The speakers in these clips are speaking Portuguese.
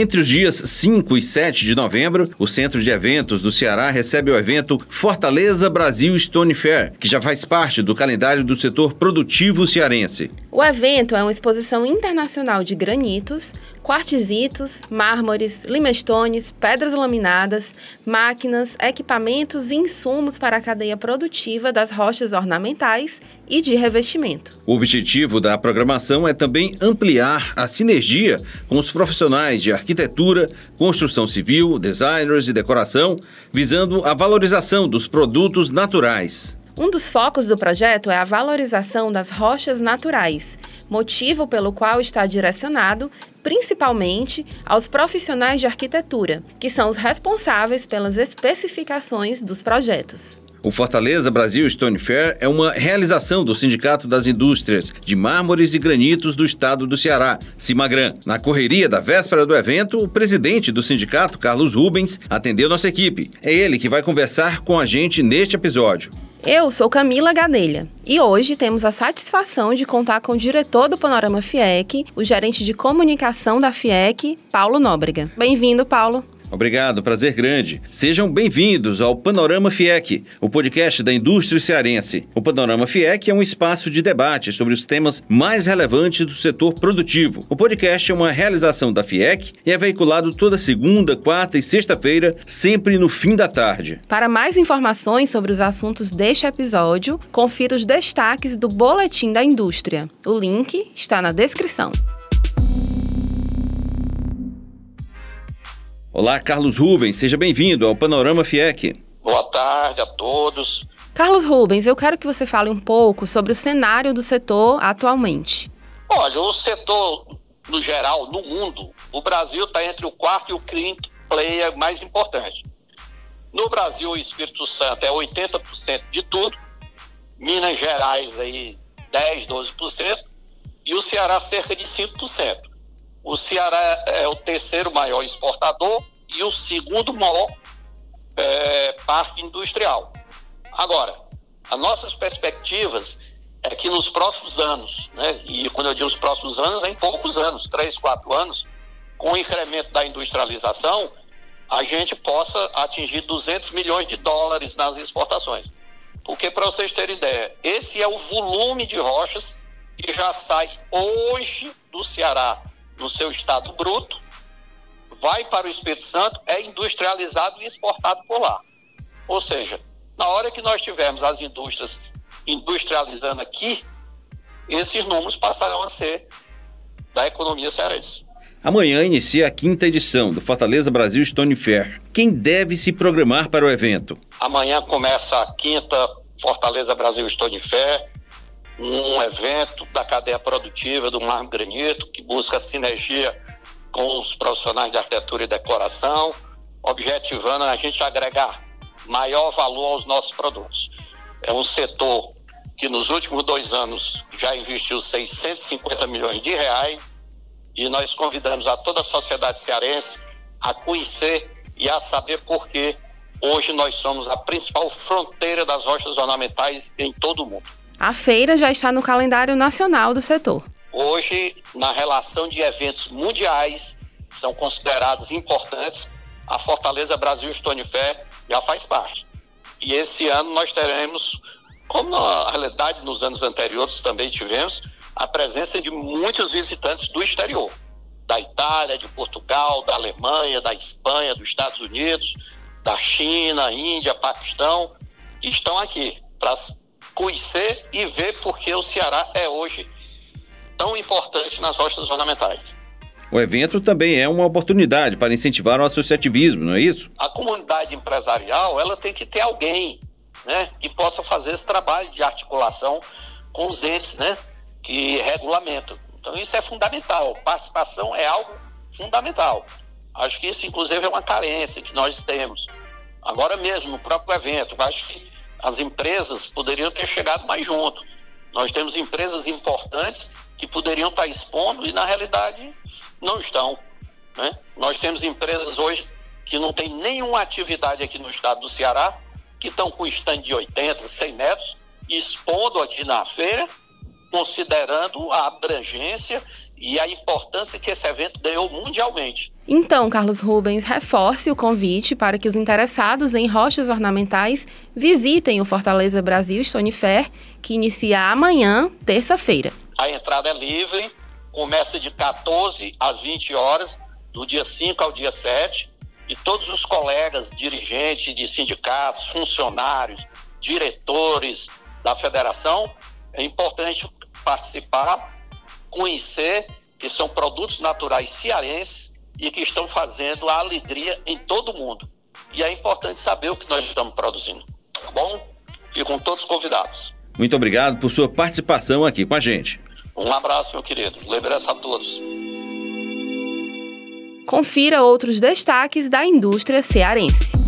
Entre os dias 5 e 7 de novembro, o Centro de Eventos do Ceará recebe o evento Fortaleza Brasil Stone Fair, que já faz parte do calendário do setor produtivo cearense. O evento é uma exposição internacional de granitos, quartzitos, mármores, limestones, pedras laminadas, máquinas, equipamentos e insumos para a cadeia produtiva das rochas ornamentais e de revestimento. O objetivo da programação é também ampliar a sinergia com os profissionais de arquitetura, construção civil, designers e decoração, visando a valorização dos produtos naturais. Um dos focos do projeto é a valorização das rochas naturais, motivo pelo qual está direcionado principalmente aos profissionais de arquitetura, que são os responsáveis pelas especificações dos projetos. O Fortaleza Brasil Stone Fair é uma realização do Sindicato das Indústrias de Mármores e Granitos do Estado do Ceará, Cimagran. Na correria da véspera do evento, o presidente do sindicato, Carlos Rubens, atendeu nossa equipe. É ele que vai conversar com a gente neste episódio. Eu sou Camila Gadelha e hoje temos a satisfação de contar com o diretor do Panorama FIEC, o gerente de comunicação da FIEC, Paulo Nóbrega. Bem-vindo, Paulo. Obrigado, prazer grande. Sejam bem-vindos ao Panorama FIEC, o podcast da indústria cearense. O Panorama FIEC é um espaço de debate sobre os temas mais relevantes do setor produtivo. O podcast é uma realização da FIEC e é veiculado toda segunda, quarta e sexta-feira, sempre no fim da tarde. Para mais informações sobre os assuntos deste episódio, confira os destaques do Boletim da Indústria. O link está na descrição. Olá, Carlos Rubens, seja bem-vindo ao Panorama FIEC. Boa tarde a todos. Carlos Rubens, eu quero que você fale um pouco sobre o cenário do setor atualmente. Olha, o setor, no geral, no mundo, o Brasil está entre o quarto e o quinto player mais importante. No Brasil, o Espírito Santo é 80% de tudo, Minas Gerais aí 10, 12%, e o Ceará cerca de 5%. O Ceará é o terceiro maior exportador e o segundo maior é, parque industrial. Agora, as nossas perspectivas é que nos próximos anos, né, e quando eu digo os próximos anos, é em poucos anos, três, quatro anos, com o incremento da industrialização, a gente possa atingir 200 milhões de dólares nas exportações. Porque, para vocês terem ideia, esse é o volume de rochas que já sai hoje do Ceará no seu estado bruto, vai para o Espírito Santo, é industrializado e exportado por lá. Ou seja, na hora que nós tivermos as indústrias industrializando aqui, esses números passarão a ser da economia cearense. Amanhã inicia a quinta edição do Fortaleza Brasil Stone Fair. Quem deve se programar para o evento? Amanhã começa a quinta Fortaleza Brasil Stone Fair um evento da cadeia produtiva do Mar Granito, que busca sinergia com os profissionais de arquitetura e decoração, objetivando a gente agregar maior valor aos nossos produtos. É um setor que nos últimos dois anos já investiu 650 milhões de reais e nós convidamos a toda a sociedade cearense a conhecer e a saber por que hoje nós somos a principal fronteira das rochas ornamentais em todo o mundo. A feira já está no calendário nacional do setor. Hoje, na relação de eventos mundiais que são considerados importantes, a Fortaleza Brasil Stone Fair já faz parte. E esse ano nós teremos, como na realidade nos anos anteriores também tivemos, a presença de muitos visitantes do exterior, da Itália, de Portugal, da Alemanha, da Espanha, dos Estados Unidos, da China, Índia, Paquistão, que estão aqui para conhecer e ver porque o Ceará é hoje tão importante nas rochas ornamentais. O evento também é uma oportunidade para incentivar o associativismo, não é isso? A comunidade empresarial ela tem que ter alguém né, que possa fazer esse trabalho de articulação com os entes né, que regulamentam. Então isso é fundamental. Participação é algo fundamental. Acho que isso, inclusive, é uma carência que nós temos. Agora mesmo, no próprio evento, acho que as empresas poderiam ter chegado mais junto. Nós temos empresas importantes que poderiam estar expondo e, na realidade, não estão. Né? Nós temos empresas hoje que não têm nenhuma atividade aqui no estado do Ceará, que estão com stand de 80, 100 metros, expondo aqui na feira, considerando a abrangência e a importância que esse evento ganhou mundialmente. Então, Carlos Rubens, reforce o convite para que os interessados em rochas ornamentais visitem o Fortaleza Brasil Stone Fair, que inicia amanhã, terça-feira. A entrada é livre, começa de 14 às 20 horas, do dia 5 ao dia 7, e todos os colegas, dirigentes de sindicatos, funcionários, diretores da federação, é importante participar, conhecer que são produtos naturais cearenses e que estão fazendo a alegria em todo mundo. E é importante saber o que nós estamos produzindo, tá bom? Ficam todos convidados. Muito obrigado por sua participação aqui com a gente. Um abraço, meu querido. Lembrança a todos. Confira outros destaques da indústria cearense.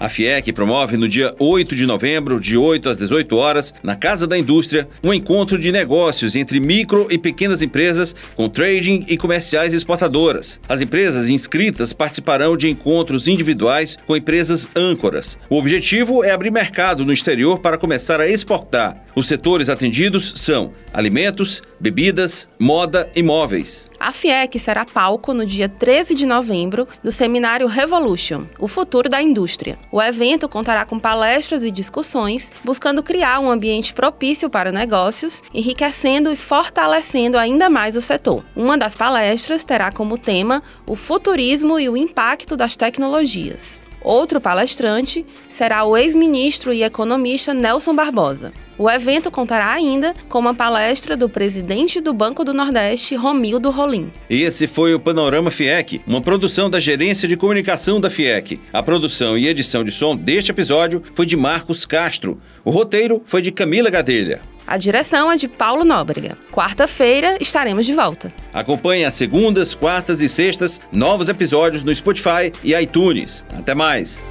A FIEC promove no dia 8 de novembro, de 8 às 18 horas, na Casa da Indústria, um encontro de negócios entre micro e pequenas empresas com trading e comerciais exportadoras. As empresas inscritas participarão de encontros individuais com empresas âncoras. O objetivo é abrir mercado no exterior para começar a exportar. Os setores atendidos são alimentos, bebidas, moda e móveis. A FIEC será palco no dia 13 de novembro do seminário Revolution, o futuro da indústria. O evento contará com palestras e discussões, buscando criar um ambiente propício para negócios, enriquecendo e fortalecendo ainda mais o setor. Uma das palestras terá como tema o futurismo e o impacto das tecnologias. Outro palestrante será o ex-ministro e economista Nelson Barbosa. O evento contará ainda com uma palestra do presidente do Banco do Nordeste, Romildo Rolim. Esse foi o Panorama FIEC, uma produção da Gerência de Comunicação da FIEC. A produção e edição de som deste episódio foi de Marcos Castro. O roteiro foi de Camila Gadelha. A direção é de Paulo Nóbrega. Quarta-feira estaremos de volta. Acompanhe às segundas, quartas e sextas novos episódios no Spotify e iTunes. Até mais!